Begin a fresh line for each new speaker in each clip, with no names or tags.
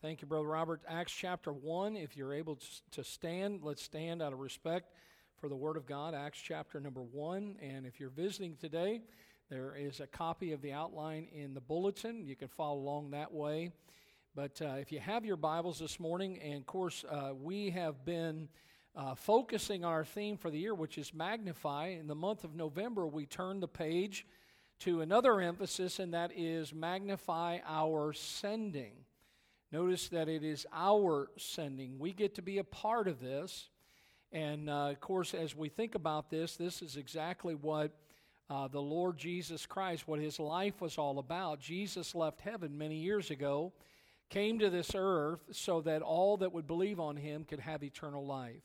Thank you, Brother Robert. Acts chapter 1, if you're able to stand, let's stand out of respect for the Word of God. Acts chapter number 1. And if you're visiting today, there is a copy of the outline in the bulletin. You can follow along that way. But uh, if you have your Bibles this morning, and of course, uh, we have been uh, focusing on our theme for the year, which is magnify. In the month of November, we turn the page to another emphasis, and that is magnify our sending. Notice that it is our sending. We get to be a part of this. And uh, of course, as we think about this, this is exactly what uh, the Lord Jesus Christ, what his life was all about. Jesus left heaven many years ago, came to this earth so that all that would believe on him could have eternal life.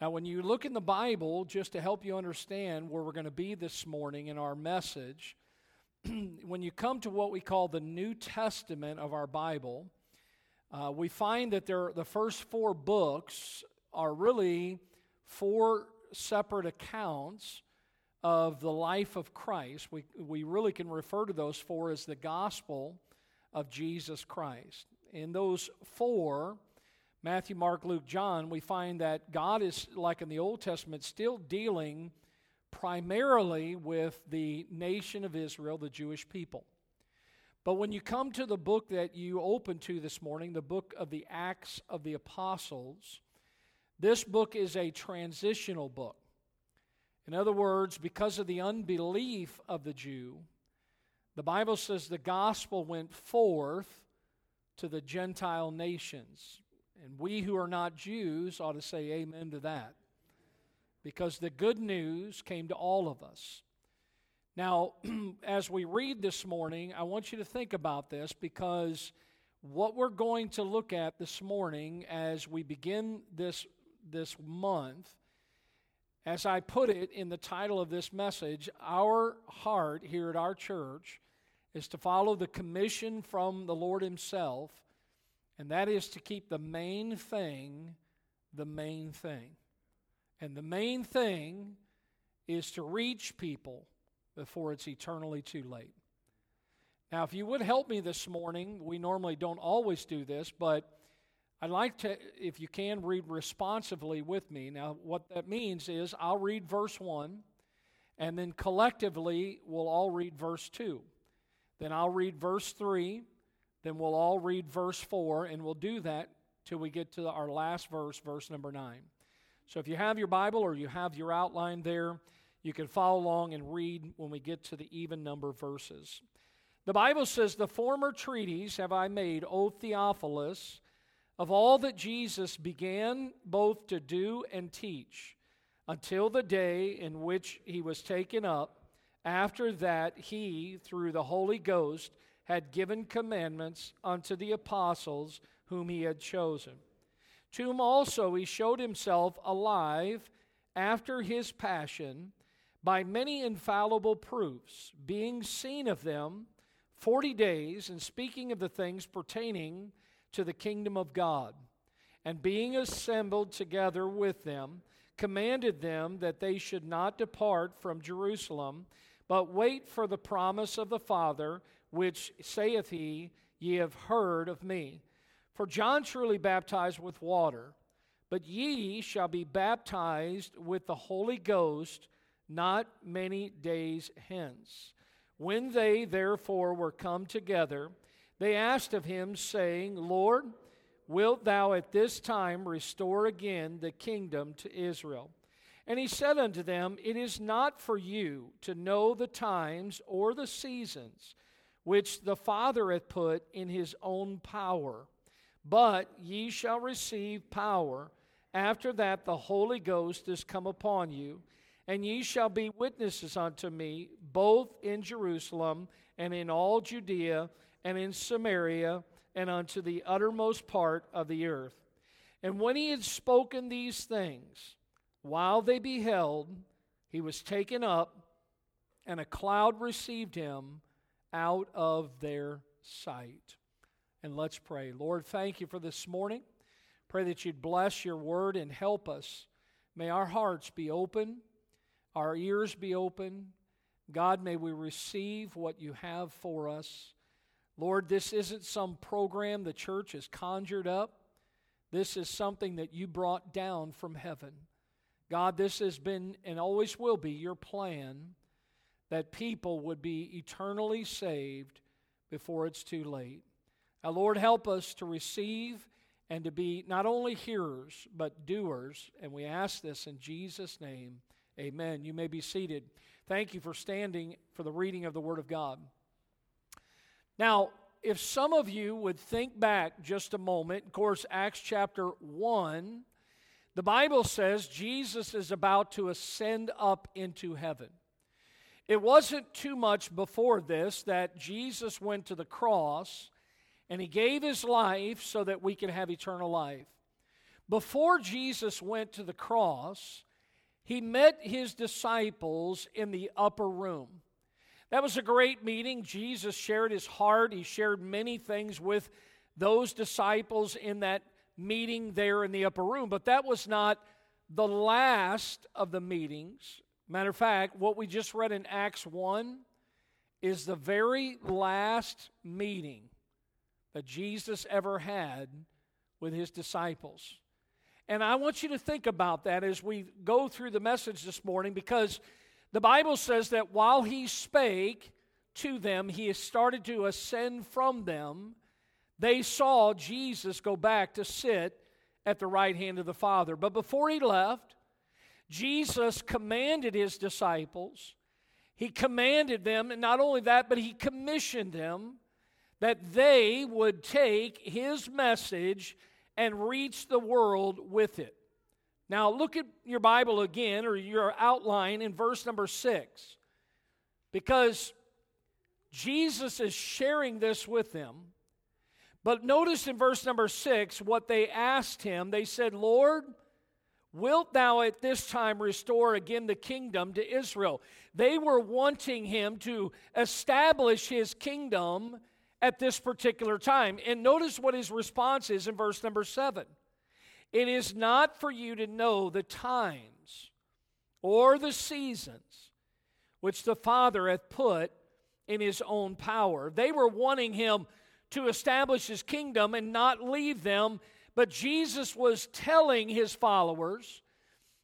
Now, when you look in the Bible, just to help you understand where we're going to be this morning in our message, when you come to what we call the New Testament of our Bible, uh, we find that there, the first four books are really four separate accounts of the life of Christ. We, we really can refer to those four as the gospel of Jesus Christ. In those four, Matthew, Mark, Luke, John, we find that God is, like in the Old Testament, still dealing primarily with the nation of Israel, the Jewish people. But when you come to the book that you open to this morning, the book of the Acts of the Apostles, this book is a transitional book. In other words, because of the unbelief of the Jew, the Bible says the gospel went forth to the Gentile nations. And we who are not Jews ought to say amen to that because the good news came to all of us. Now, as we read this morning, I want you to think about this because what we're going to look at this morning as we begin this, this month, as I put it in the title of this message, our heart here at our church is to follow the commission from the Lord Himself, and that is to keep the main thing the main thing. And the main thing is to reach people before it's eternally too late. Now, if you would help me this morning, we normally don't always do this, but I'd like to, if you can, read responsively with me. Now, what that means is I'll read verse 1, and then collectively we'll all read verse 2. Then I'll read verse 3, then we'll all read verse 4, and we'll do that till we get to our last verse, verse number 9. So if you have your Bible or you have your outline there, you can follow along and read when we get to the even number verses. The Bible says, The former treaties have I made, O Theophilus, of all that Jesus began both to do and teach, until the day in which he was taken up. After that, he, through the Holy Ghost, had given commandments unto the apostles whom he had chosen to whom also he showed himself alive after his passion by many infallible proofs, being seen of them forty days, and speaking of the things pertaining to the kingdom of God. And being assembled together with them, commanded them that they should not depart from Jerusalem, but wait for the promise of the Father, which saith he, Ye have heard of me. For John truly baptized with water, but ye shall be baptized with the Holy Ghost not many days hence. When they therefore were come together, they asked of him, saying, Lord, wilt thou at this time restore again the kingdom to Israel? And he said unto them, It is not for you to know the times or the seasons which the Father hath put in his own power but ye shall receive power after that the Holy Ghost is come upon you, and ye shall be witnesses unto me both in Jerusalem and in all Judea and in Samaria and unto the uttermost part of the earth. And when he had spoken these things, while they beheld, he was taken up, and a cloud received him out of their sight. And let's pray. Lord, thank you for this morning. Pray that you'd bless your word and help us. May our hearts be open, our ears be open. God, may we receive what you have for us. Lord, this isn't some program the church has conjured up. This is something that you brought down from heaven. God, this has been and always will be your plan that people would be eternally saved before it's too late. Now, Lord, help us to receive and to be not only hearers, but doers. And we ask this in Jesus' name. Amen. You may be seated. Thank you for standing for the reading of the Word of God. Now, if some of you would think back just a moment, of course, Acts chapter 1, the Bible says Jesus is about to ascend up into heaven. It wasn't too much before this that Jesus went to the cross and he gave his life so that we can have eternal life. Before Jesus went to the cross, he met his disciples in the upper room. That was a great meeting. Jesus shared his heart, he shared many things with those disciples in that meeting there in the upper room. But that was not the last of the meetings. Matter of fact, what we just read in Acts 1 is the very last meeting that Jesus ever had with his disciples. And I want you to think about that as we go through the message this morning because the Bible says that while he spake to them, he started to ascend from them. They saw Jesus go back to sit at the right hand of the Father. But before he left, Jesus commanded his disciples, he commanded them, and not only that, but he commissioned them that they would take his message and reach the world with it. Now, look at your Bible again or your outline in verse number six, because Jesus is sharing this with them. But notice in verse number six what they asked him. They said, Lord, wilt thou at this time restore again the kingdom to Israel? They were wanting him to establish his kingdom at this particular time. And notice what his response is in verse number seven. It is not for you to know the times or the seasons which the Father hath put in his own power. They were wanting him to establish his kingdom and not leave them, but Jesus was telling his followers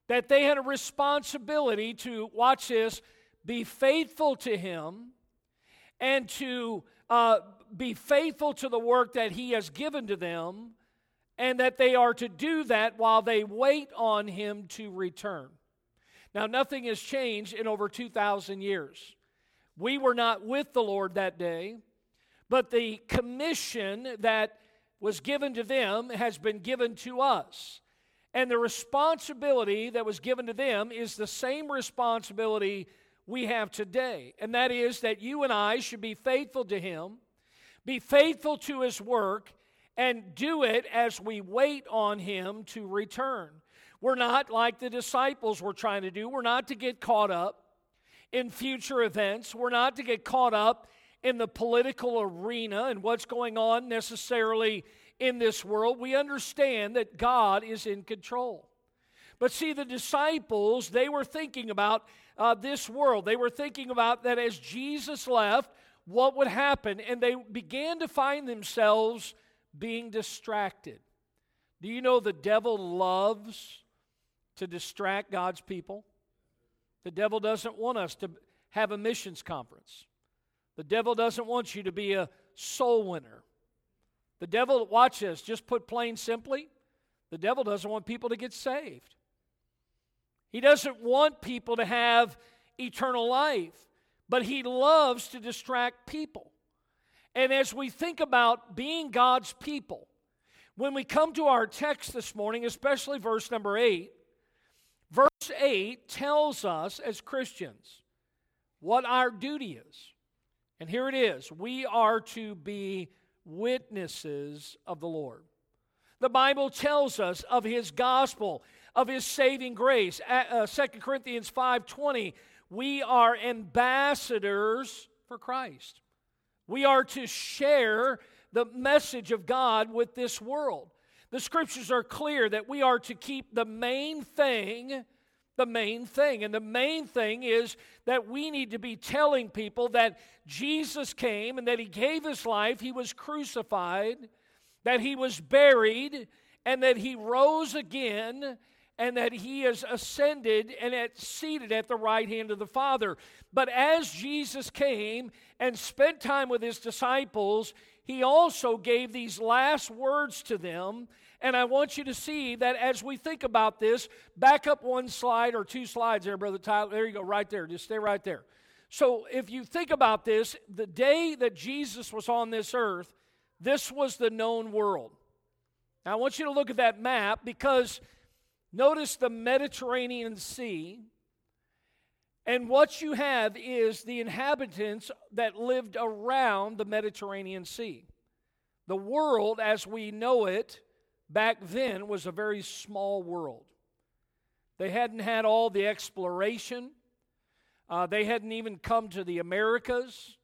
that they had a responsibility to, watch this, be faithful to him and to uh, be faithful to the work that he has given to them and that they are to do that while they wait on him to return. Now, nothing has changed in over 2,000 years. We were not with the Lord that day, but the commission that was given to them has been given to us. And the responsibility that was given to them is the same responsibility we have today. And that is that you and I should be faithful to Him, be faithful to His work, and do it as we wait on Him to return. We're not like the disciples were trying to do. We're not to get caught up in future events. We're not to get caught up in the political arena and what's going on necessarily in this world. We understand that God is in control. But see, the disciples, they were thinking about uh, this world. They were thinking about that as Jesus left, what would happen. And they began to find themselves being distracted. Do you know the devil loves to distract God's people? The devil doesn't want us to have a missions conference. The devil doesn't want you to be a soul winner. The devil, watch this, just put plain simply, the devil doesn't want people to get saved. He doesn't want people to have eternal life, but he loves to distract people. And as we think about being God's people, when we come to our text this morning, especially verse number 8, verse 8 tells us as Christians what our duty is. And here it is we are to be witnesses of the Lord. The Bible tells us of his gospel, of his saving grace. Uh, 2 Corinthians 5:20, we are ambassadors for Christ. We are to share the message of God with this world. The scriptures are clear that we are to keep the main thing the main thing. And the main thing is that we need to be telling people that Jesus came and that he gave his life, he was crucified, that he was buried, and that he rose again and that he is ascended and at, seated at the right hand of the Father. But as Jesus came and spent time with his disciples, he also gave these last words to them. And I want you to see that as we think about this, back up one slide or two slides there, Brother Tyler. There you go, right there. Just stay right there. So if you think about this, the day that Jesus was on this earth, this was the known world. Now I want you to look at that map because Notice the Mediterranean Sea. And what you have is the inhabitants that lived around the Mediterranean Sea. The world, as we know it back then, was a very small world. They hadn't had all the exploration, uh, they hadn't even come to the Americas.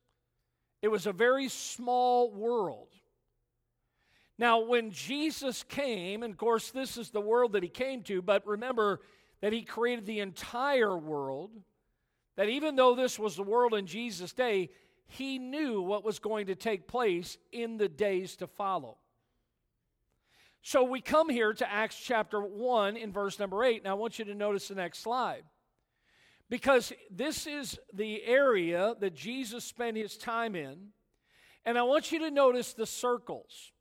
It was a very small world. Now, when Jesus came, and of course, this is the world that he came to, but remember that he created the entire world, that even though this was the world in Jesus' day, he knew what was going to take place in the days to follow. So we come here to Acts chapter 1 in verse number 8. Now I want you to notice the next slide. Because this is the area that Jesus spent his time in. And I want you to notice the circles.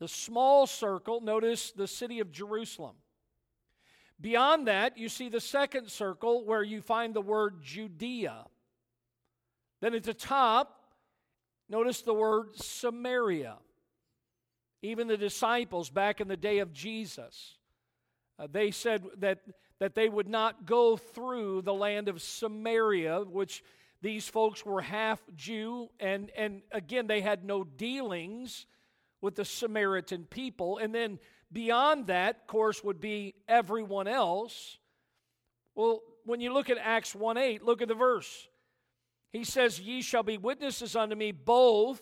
The small circle, notice the city of Jerusalem. Beyond that, you see the second circle where you find the word Judea. Then at the top, notice the word Samaria. Even the disciples back in the day of Jesus, uh, they said that, that they would not go through the land of Samaria, which these folks were half Jew, and, and again, they had no dealings with the Samaritan people. And then beyond that, of course, would be everyone else. Well, when you look at Acts 1 8, look at the verse. He says, Ye shall be witnesses unto me both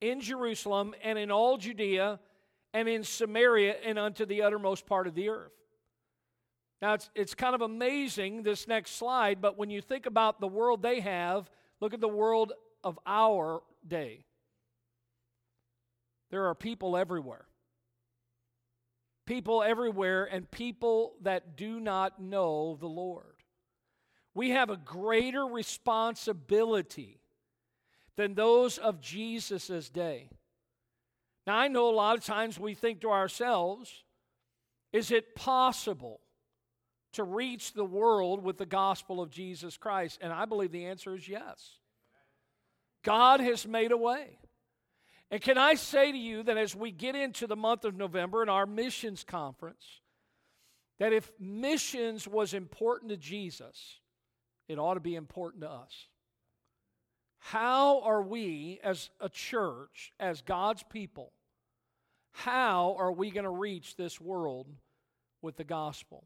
in Jerusalem and in all Judea and in Samaria and unto the uttermost part of the earth. Now, it's, it's kind of amazing, this next slide, but when you think about the world they have, look at the world of our day. There are people everywhere. People everywhere, and people that do not know the Lord. We have a greater responsibility than those of Jesus' day. Now, I know a lot of times we think to ourselves, is it possible to reach the world with the gospel of Jesus Christ? And I believe the answer is yes. God has made a way. And can I say to you that as we get into the month of November in our missions conference, that if missions was important to Jesus, it ought to be important to us. How are we as a church, as God's people, how are we going to reach this world with the gospel?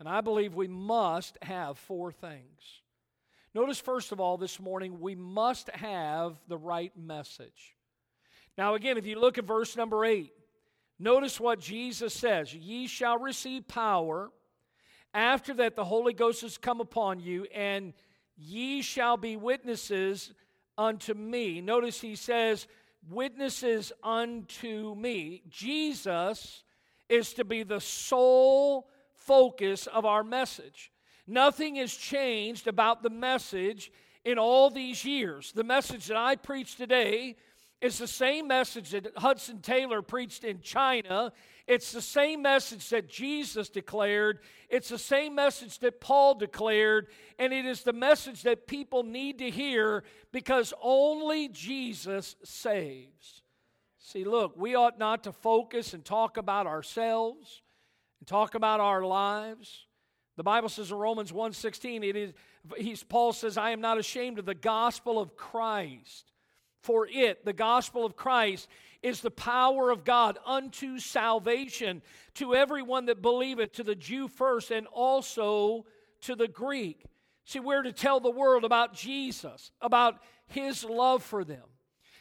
And I believe we must have four things. Notice, first of all, this morning, we must have the right message. Now, again, if you look at verse number eight, notice what Jesus says Ye shall receive power. After that, the Holy Ghost has come upon you, and ye shall be witnesses unto me. Notice he says, Witnesses unto me. Jesus is to be the sole focus of our message. Nothing has changed about the message in all these years. The message that I preach today it's the same message that Hudson Taylor preached in China. It's the same message that Jesus declared. It's the same message that Paul declared. And it is the message that people need to hear because only Jesus saves. See, look, we ought not to focus and talk about ourselves and talk about our lives. The Bible says in Romans 1:16, it is he's Paul says, I am not ashamed of the gospel of Christ. For it, the gospel of Christ, is the power of God unto salvation to everyone that believeth, to the Jew first, and also to the Greek. See, we're to tell the world about Jesus, about his love for them,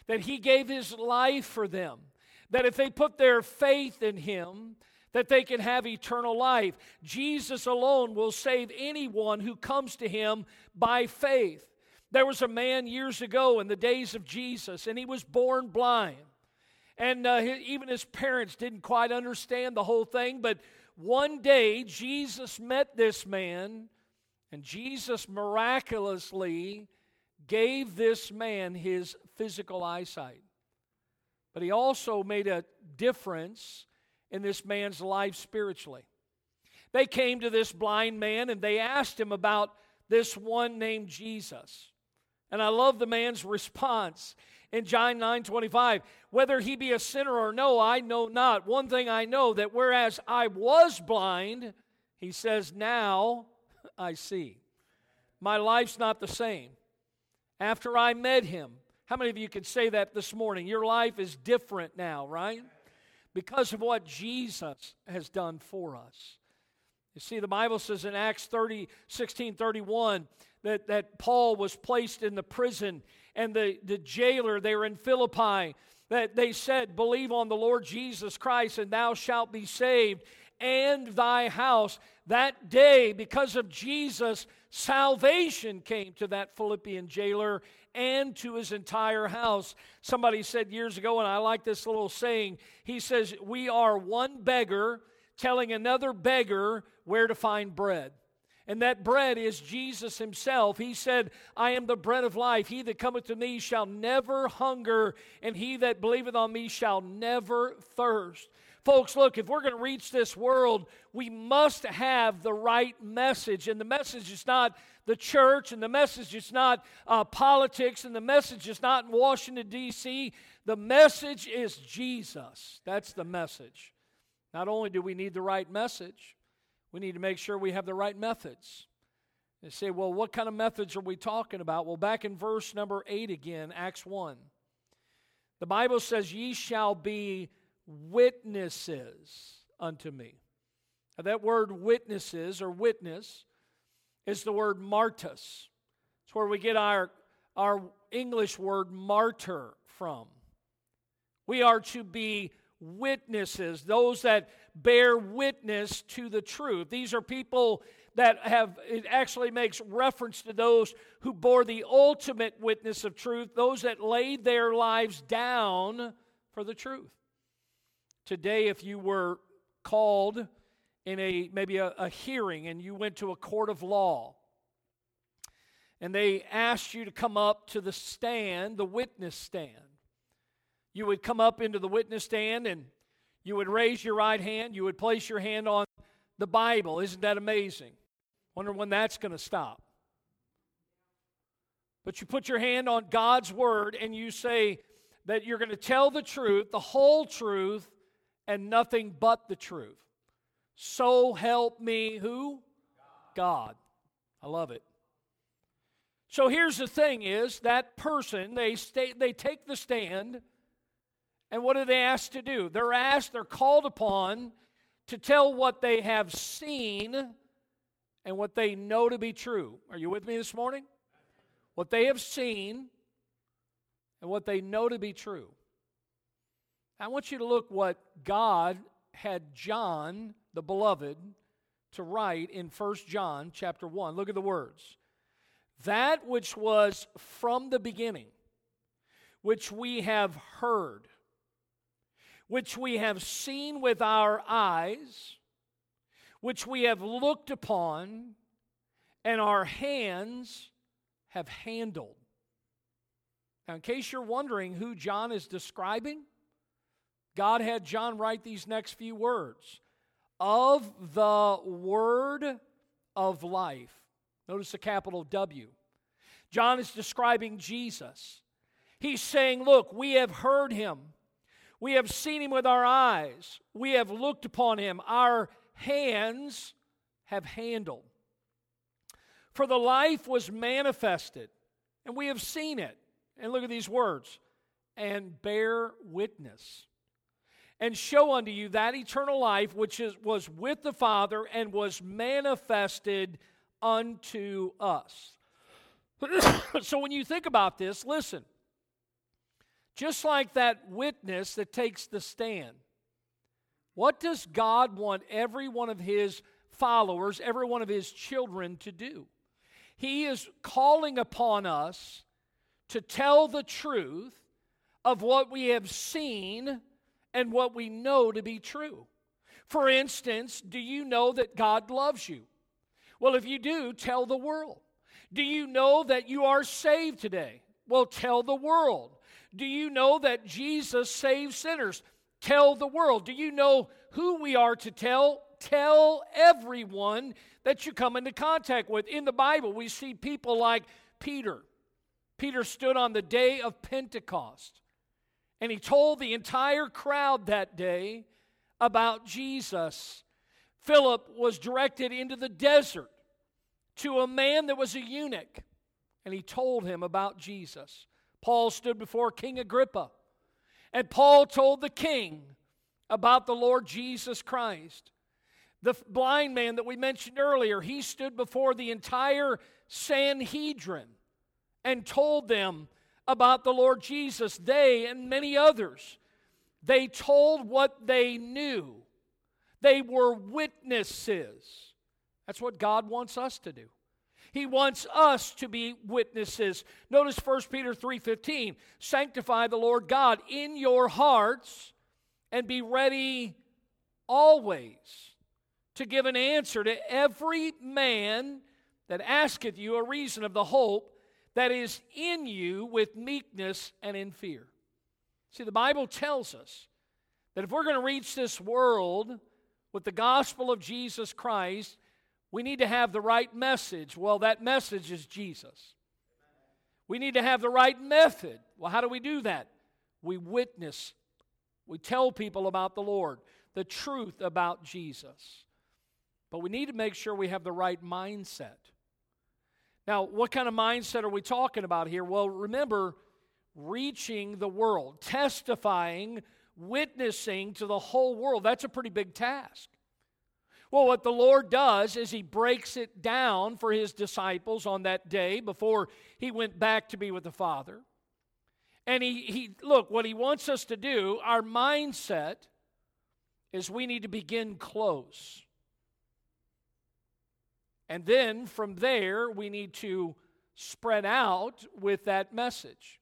that he gave his life for them, that if they put their faith in him, that they can have eternal life. Jesus alone will save anyone who comes to him by faith. There was a man years ago in the days of Jesus, and he was born blind. And uh, even his parents didn't quite understand the whole thing, but one day Jesus met this man, and Jesus miraculously gave this man his physical eyesight. But he also made a difference in this man's life spiritually. They came to this blind man and they asked him about this one named Jesus. And I love the man's response in John 9 25. Whether he be a sinner or no, I know not. One thing I know that whereas I was blind, he says, now I see. My life's not the same. After I met him, how many of you could say that this morning? Your life is different now, right? Because of what Jesus has done for us. You see, the Bible says in Acts 30, 16 31 that, that Paul was placed in the prison and the, the jailer there in Philippi that they said, Believe on the Lord Jesus Christ, and thou shalt be saved, and thy house. That day, because of Jesus, salvation came to that Philippian jailer and to his entire house. Somebody said years ago, and I like this little saying, he says, We are one beggar telling another beggar where to find bread. And that bread is Jesus himself. He said, I am the bread of life. He that cometh to me shall never hunger, and he that believeth on me shall never thirst. Folks, look, if we're going to reach this world, we must have the right message. And the message is not the church, and the message is not uh, politics, and the message is not in Washington, D.C. The message is Jesus. That's the message. Not only do we need the right message, we need to make sure we have the right methods. They say, well, what kind of methods are we talking about? Well, back in verse number 8 again, Acts 1, the Bible says, Ye shall be witnesses unto me. Now, that word witnesses or witness is the word martus. It's where we get our, our English word martyr from. We are to be witnesses, those that bear witness to the truth. These are people that have, it actually makes reference to those who bore the ultimate witness of truth, those that laid their lives down for the truth. Today, if you were called in a maybe a, a hearing and you went to a court of law, and they asked you to come up to the stand, the witness stand. You would come up into the witness stand and you would raise your right hand, you would place your hand on the Bible. Isn't that amazing? Wonder when that's going to stop. But you put your hand on God's word and you say that you're going to tell the truth, the whole truth, and nothing but the truth. So help me who? God. I love it. So here's the thing is that person they stay, they take the stand and what are they asked to do? They're asked, they're called upon to tell what they have seen and what they know to be true. Are you with me this morning? What they have seen and what they know to be true. I want you to look what God had John, the beloved, to write in 1 John chapter 1. Look at the words. That which was from the beginning, which we have heard which we have seen with our eyes, which we have looked upon, and our hands have handled. Now, in case you're wondering who John is describing, God had John write these next few words of the word of life. Notice the capital W. John is describing Jesus. He's saying, Look, we have heard him. We have seen him with our eyes. We have looked upon him. Our hands have handled. For the life was manifested, and we have seen it. And look at these words and bear witness and show unto you that eternal life which is, was with the Father and was manifested unto us. so when you think about this, listen. Just like that witness that takes the stand. What does God want every one of His followers, every one of His children to do? He is calling upon us to tell the truth of what we have seen and what we know to be true. For instance, do you know that God loves you? Well, if you do, tell the world. Do you know that you are saved today? Well, tell the world. Do you know that Jesus saves sinners? Tell the world. Do you know who we are to tell? Tell everyone that you come into contact with. In the Bible, we see people like Peter. Peter stood on the day of Pentecost and he told the entire crowd that day about Jesus. Philip was directed into the desert to a man that was a eunuch, and he told him about Jesus. Paul stood before King Agrippa, and Paul told the king about the Lord Jesus Christ. The blind man that we mentioned earlier, he stood before the entire Sanhedrin and told them about the Lord Jesus. They and many others, they told what they knew. They were witnesses. That's what God wants us to do. He wants us to be witnesses. Notice 1 Peter 3:15, sanctify the Lord God in your hearts and be ready always to give an answer to every man that asketh you a reason of the hope that is in you with meekness and in fear. See, the Bible tells us that if we're going to reach this world with the gospel of Jesus Christ, we need to have the right message. Well, that message is Jesus. We need to have the right method. Well, how do we do that? We witness, we tell people about the Lord, the truth about Jesus. But we need to make sure we have the right mindset. Now, what kind of mindset are we talking about here? Well, remember, reaching the world, testifying, witnessing to the whole world. That's a pretty big task. Well, what the Lord does is He breaks it down for His disciples on that day before He went back to be with the Father. And He, he look, what He wants us to do, our mindset is we need to begin close. And then from there, we need to spread out with that message.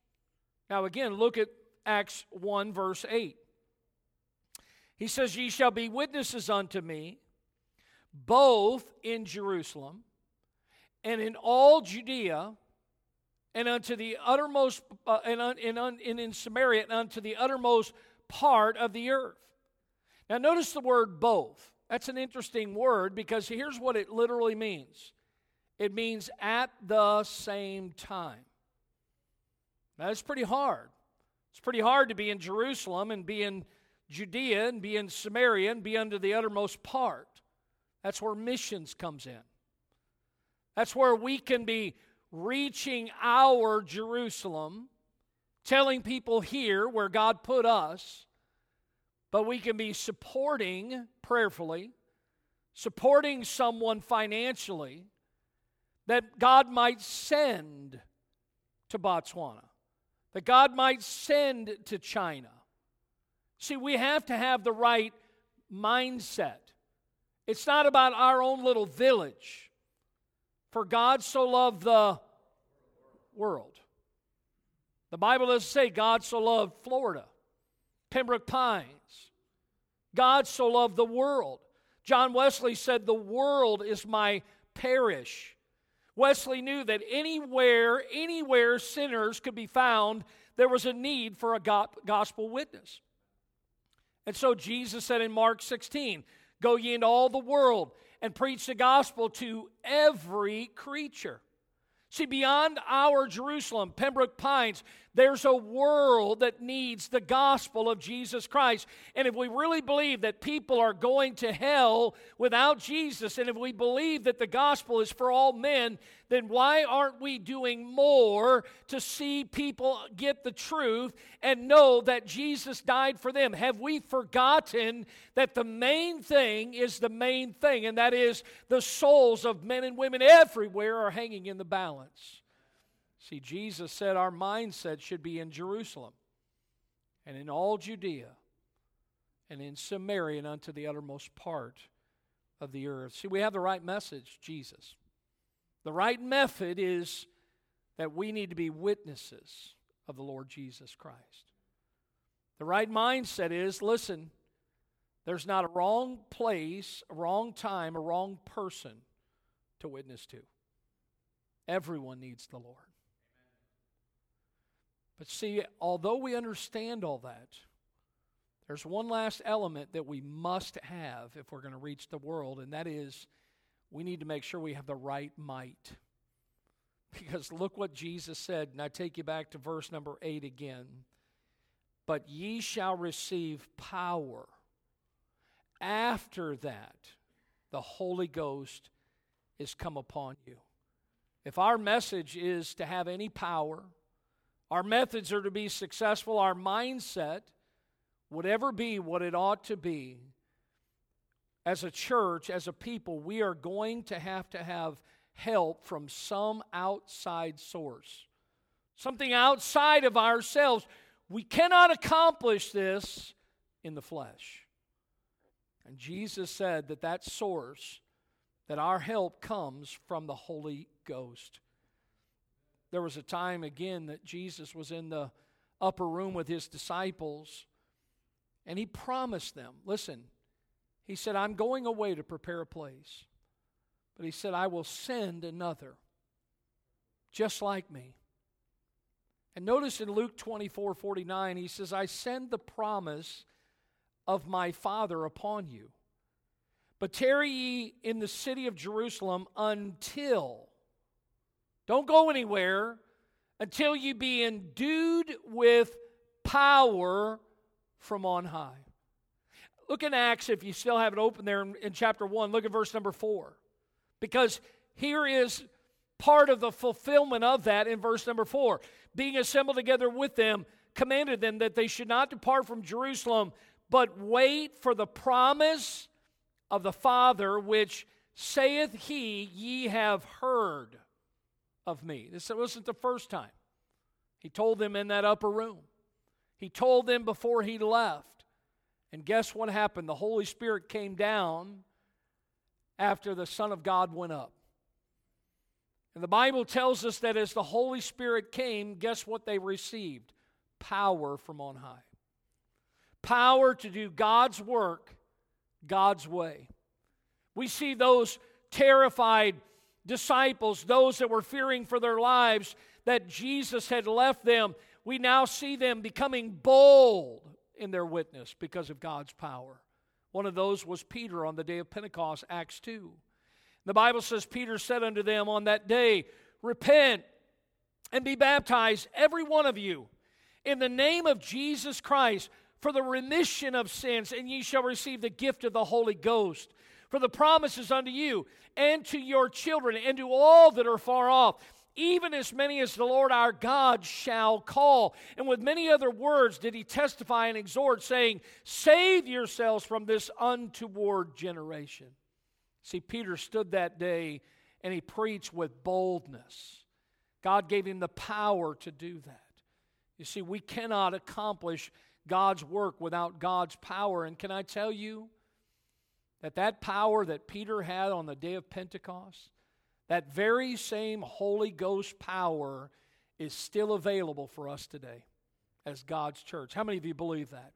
Now, again, look at Acts 1, verse 8. He says, Ye shall be witnesses unto me, both in Jerusalem and in all Judea and unto the uttermost, uh, and, and, and in Samaria and unto the uttermost part of the earth. Now, notice the word both. That's an interesting word because here's what it literally means it means at the same time. Now, pretty hard. It's pretty hard to be in Jerusalem and be in Judea and be in Samaria and be under the uttermost part. That's where missions comes in. That's where we can be reaching our Jerusalem, telling people here where God put us, but we can be supporting prayerfully, supporting someone financially that God might send to Botswana, that God might send to China. See, we have to have the right mindset. It's not about our own little village. For God so loved the world. The Bible doesn't say God so loved Florida. Pembroke Pines. God so loved the world. John Wesley said, The world is my parish. Wesley knew that anywhere, anywhere sinners could be found, there was a need for a gospel witness. And so Jesus said in Mark 16, Go ye into all the world and preach the gospel to every creature. See, beyond our Jerusalem, Pembroke Pines, there's a world that needs the gospel of Jesus Christ. And if we really believe that people are going to hell without Jesus, and if we believe that the gospel is for all men, then why aren't we doing more to see people get the truth and know that Jesus died for them? Have we forgotten that the main thing is the main thing, and that is the souls of men and women everywhere are hanging in the balance? See, Jesus said our mindset should be in Jerusalem and in all Judea and in Samaria and unto the uttermost part of the earth. See, we have the right message, Jesus. The right method is that we need to be witnesses of the Lord Jesus Christ. The right mindset is listen, there's not a wrong place, a wrong time, a wrong person to witness to. Everyone needs the Lord. But see, although we understand all that, there's one last element that we must have if we're going to reach the world, and that is we need to make sure we have the right might. Because look what Jesus said, and I take you back to verse number 8 again. But ye shall receive power. After that, the Holy Ghost is come upon you. If our message is to have any power, our methods are to be successful, our mindset would ever be what it ought to be, as a church, as a people, we are going to have to have help from some outside source, something outside of ourselves. We cannot accomplish this in the flesh. And Jesus said that that source, that our help comes from the Holy Ghost. There was a time again that Jesus was in the upper room with his disciples, and he promised them listen, he said, I'm going away to prepare a place. But he said, I will send another just like me. And notice in Luke 24 49, he says, I send the promise of my Father upon you. But tarry ye in the city of Jerusalem until, don't go anywhere, until you be endued with power from on high. Look in Acts, if you still have it open there in, in chapter 1, look at verse number 4. Because here is part of the fulfillment of that in verse number 4. Being assembled together with them, commanded them that they should not depart from Jerusalem, but wait for the promise of the Father, which saith he, Ye have heard of me. This wasn't the first time. He told them in that upper room, he told them before he left. And guess what happened? The Holy Spirit came down after the Son of God went up. And the Bible tells us that as the Holy Spirit came, guess what they received? Power from on high power to do God's work God's way. We see those terrified disciples, those that were fearing for their lives, that Jesus had left them. We now see them becoming bold in their witness because of God's power. One of those was Peter on the day of Pentecost, Acts 2. The Bible says, Peter said unto them on that day, Repent and be baptized, every one of you, in the name of Jesus Christ for the remission of sins, and ye shall receive the gift of the Holy Ghost. For the promises unto you and to your children and to all that are far off, even as many as the Lord our God shall call. And with many other words did he testify and exhort, saying, Save yourselves from this untoward generation. See, Peter stood that day and he preached with boldness. God gave him the power to do that. You see, we cannot accomplish God's work without God's power. And can I tell you that that power that Peter had on the day of Pentecost, that very same Holy Ghost power is still available for us today as God's church. How many of you believe that?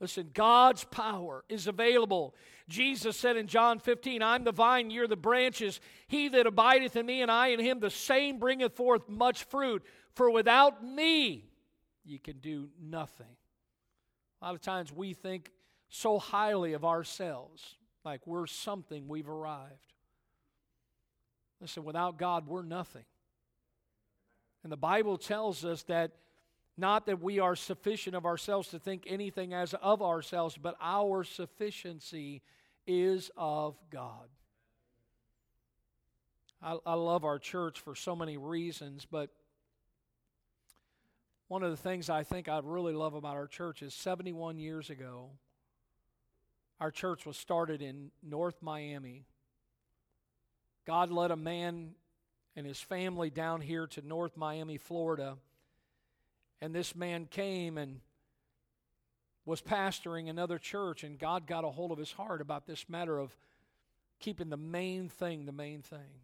Listen, God's power is available. Jesus said in John 15, I'm the vine, you're the branches. He that abideth in me and I in him, the same bringeth forth much fruit. For without me, you can do nothing. A lot of times we think so highly of ourselves, like we're something, we've arrived. Listen, without God, we're nothing. And the Bible tells us that not that we are sufficient of ourselves to think anything as of ourselves, but our sufficiency is of God. I, I love our church for so many reasons, but one of the things I think I really love about our church is 71 years ago, our church was started in North Miami. God led a man and his family down here to North Miami, Florida. And this man came and was pastoring another church, and God got a hold of his heart about this matter of keeping the main thing the main thing.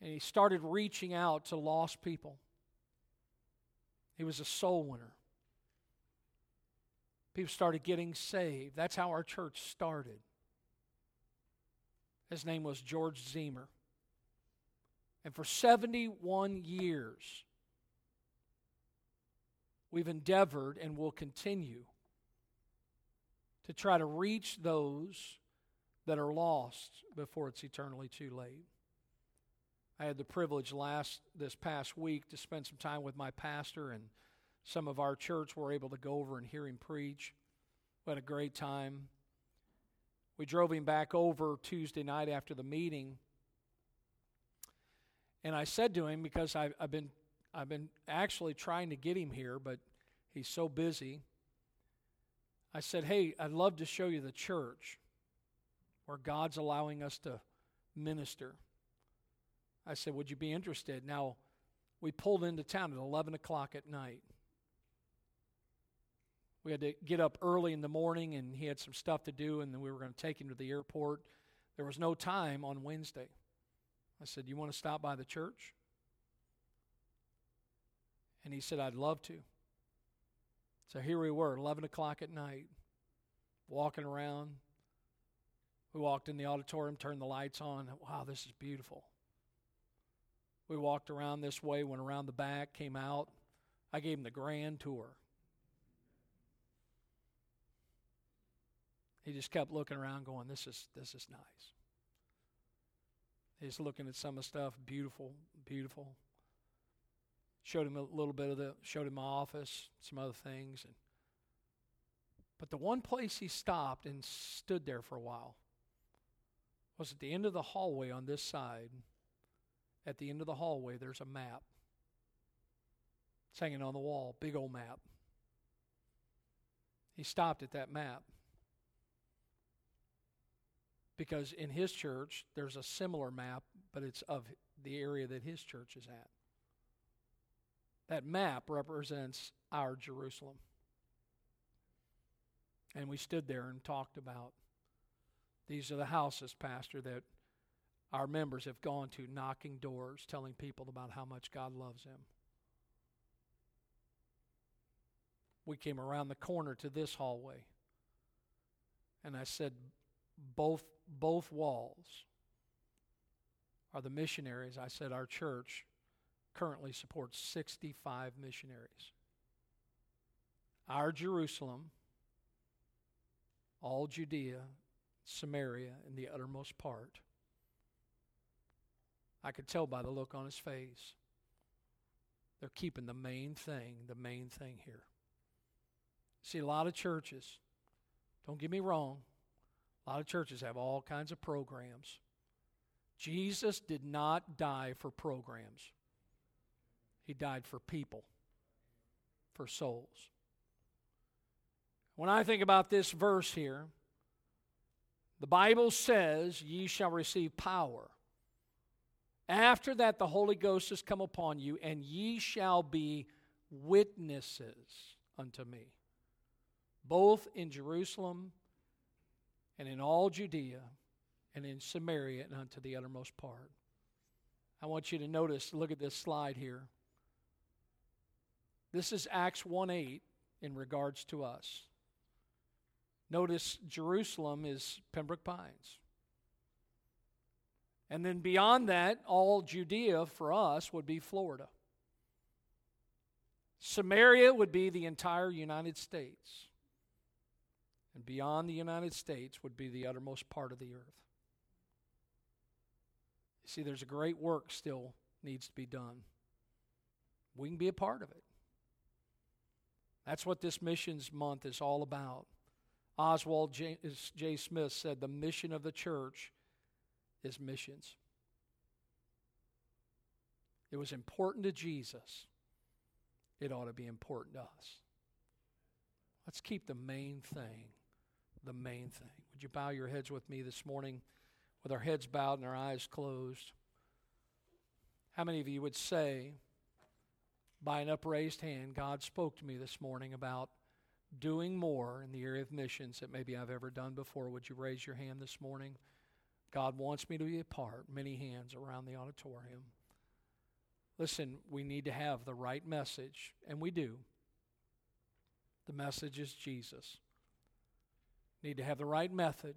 And he started reaching out to lost people. He was a soul winner. People started getting saved. That's how our church started. His name was George Zemer. And for 71 years, we've endeavored and will continue to try to reach those that are lost before it's eternally too late. I had the privilege last this past week to spend some time with my pastor and some of our church were able to go over and hear him preach. We had a great time. We drove him back over Tuesday night after the meeting. And I said to him, because I've, I've, been, I've been actually trying to get him here, but he's so busy. I said, Hey, I'd love to show you the church where God's allowing us to minister. I said, Would you be interested? Now, we pulled into town at 11 o'clock at night. We had to get up early in the morning, and he had some stuff to do, and then we were going to take him to the airport. There was no time on Wednesday. I said, You want to stop by the church? And he said, I'd love to. So here we were, 11 o'clock at night, walking around. We walked in the auditorium, turned the lights on. Wow, this is beautiful. We walked around this way, went around the back, came out. I gave him the grand tour. He just kept looking around, going, "This is this is nice." He's looking at some of the stuff, beautiful, beautiful. Showed him a little bit of the, showed him my office, some other things, and but the one place he stopped and stood there for a while was at the end of the hallway on this side at the end of the hallway, there's a map. It's hanging on the wall, big old map. He stopped at that map. Because in his church, there's a similar map, but it's of the area that his church is at. That map represents our Jerusalem. And we stood there and talked about these are the houses, Pastor, that our members have gone to knocking doors, telling people about how much God loves them. We came around the corner to this hallway, and I said, both, both walls are the missionaries. I said, our church currently supports 65 missionaries. Our Jerusalem, all Judea, Samaria, and the uttermost part I could tell by the look on his face. They're keeping the main thing, the main thing here. See, a lot of churches, don't get me wrong, a lot of churches have all kinds of programs. Jesus did not die for programs, He died for people, for souls. When I think about this verse here, the Bible says, Ye shall receive power after that, the Holy Ghost has come upon you, and ye shall be witnesses unto me, both in Jerusalem and in all Judea and in Samaria and unto the uttermost part. I want you to notice, look at this slide here. This is Acts 1 8 in regards to us. Notice Jerusalem is Pembroke Pines. And then beyond that, all Judea for us would be Florida. Samaria would be the entire United States. And beyond the United States would be the uttermost part of the earth. You see, there's a great work still needs to be done. We can be a part of it. That's what this missions month is all about. Oswald J. J. Smith said the mission of the church is missions. It was important to Jesus. It ought to be important to us. Let's keep the main thing the main thing. Would you bow your heads with me this morning with our heads bowed and our eyes closed? How many of you would say by an upraised hand, God spoke to me this morning about doing more in the area of missions that maybe I've ever done before. Would you raise your hand this morning? God wants me to be a part, many hands around the auditorium. Listen, we need to have the right message, and we do. The message is Jesus. Need to have the right method.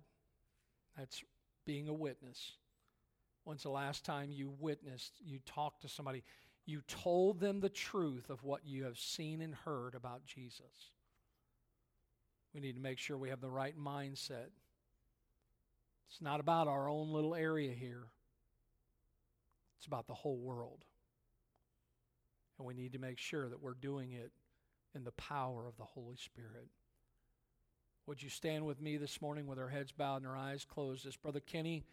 That's being a witness. When's the last time you witnessed, you talked to somebody, you told them the truth of what you have seen and heard about Jesus? We need to make sure we have the right mindset. It's not about our own little area here, it's about the whole world. And we need to make sure that we're doing it in the power of the Holy Spirit. Would you stand with me this morning with our heads bowed and our eyes closed as Brother Kenny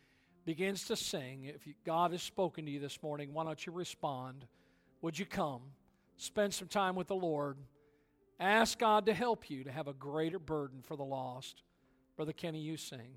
begins to sing? If God has spoken to you this morning, why don't you respond? Would you come? Spend some time with the Lord. Ask God to help you to have a greater burden for the lost. Brother Kenny, you sing.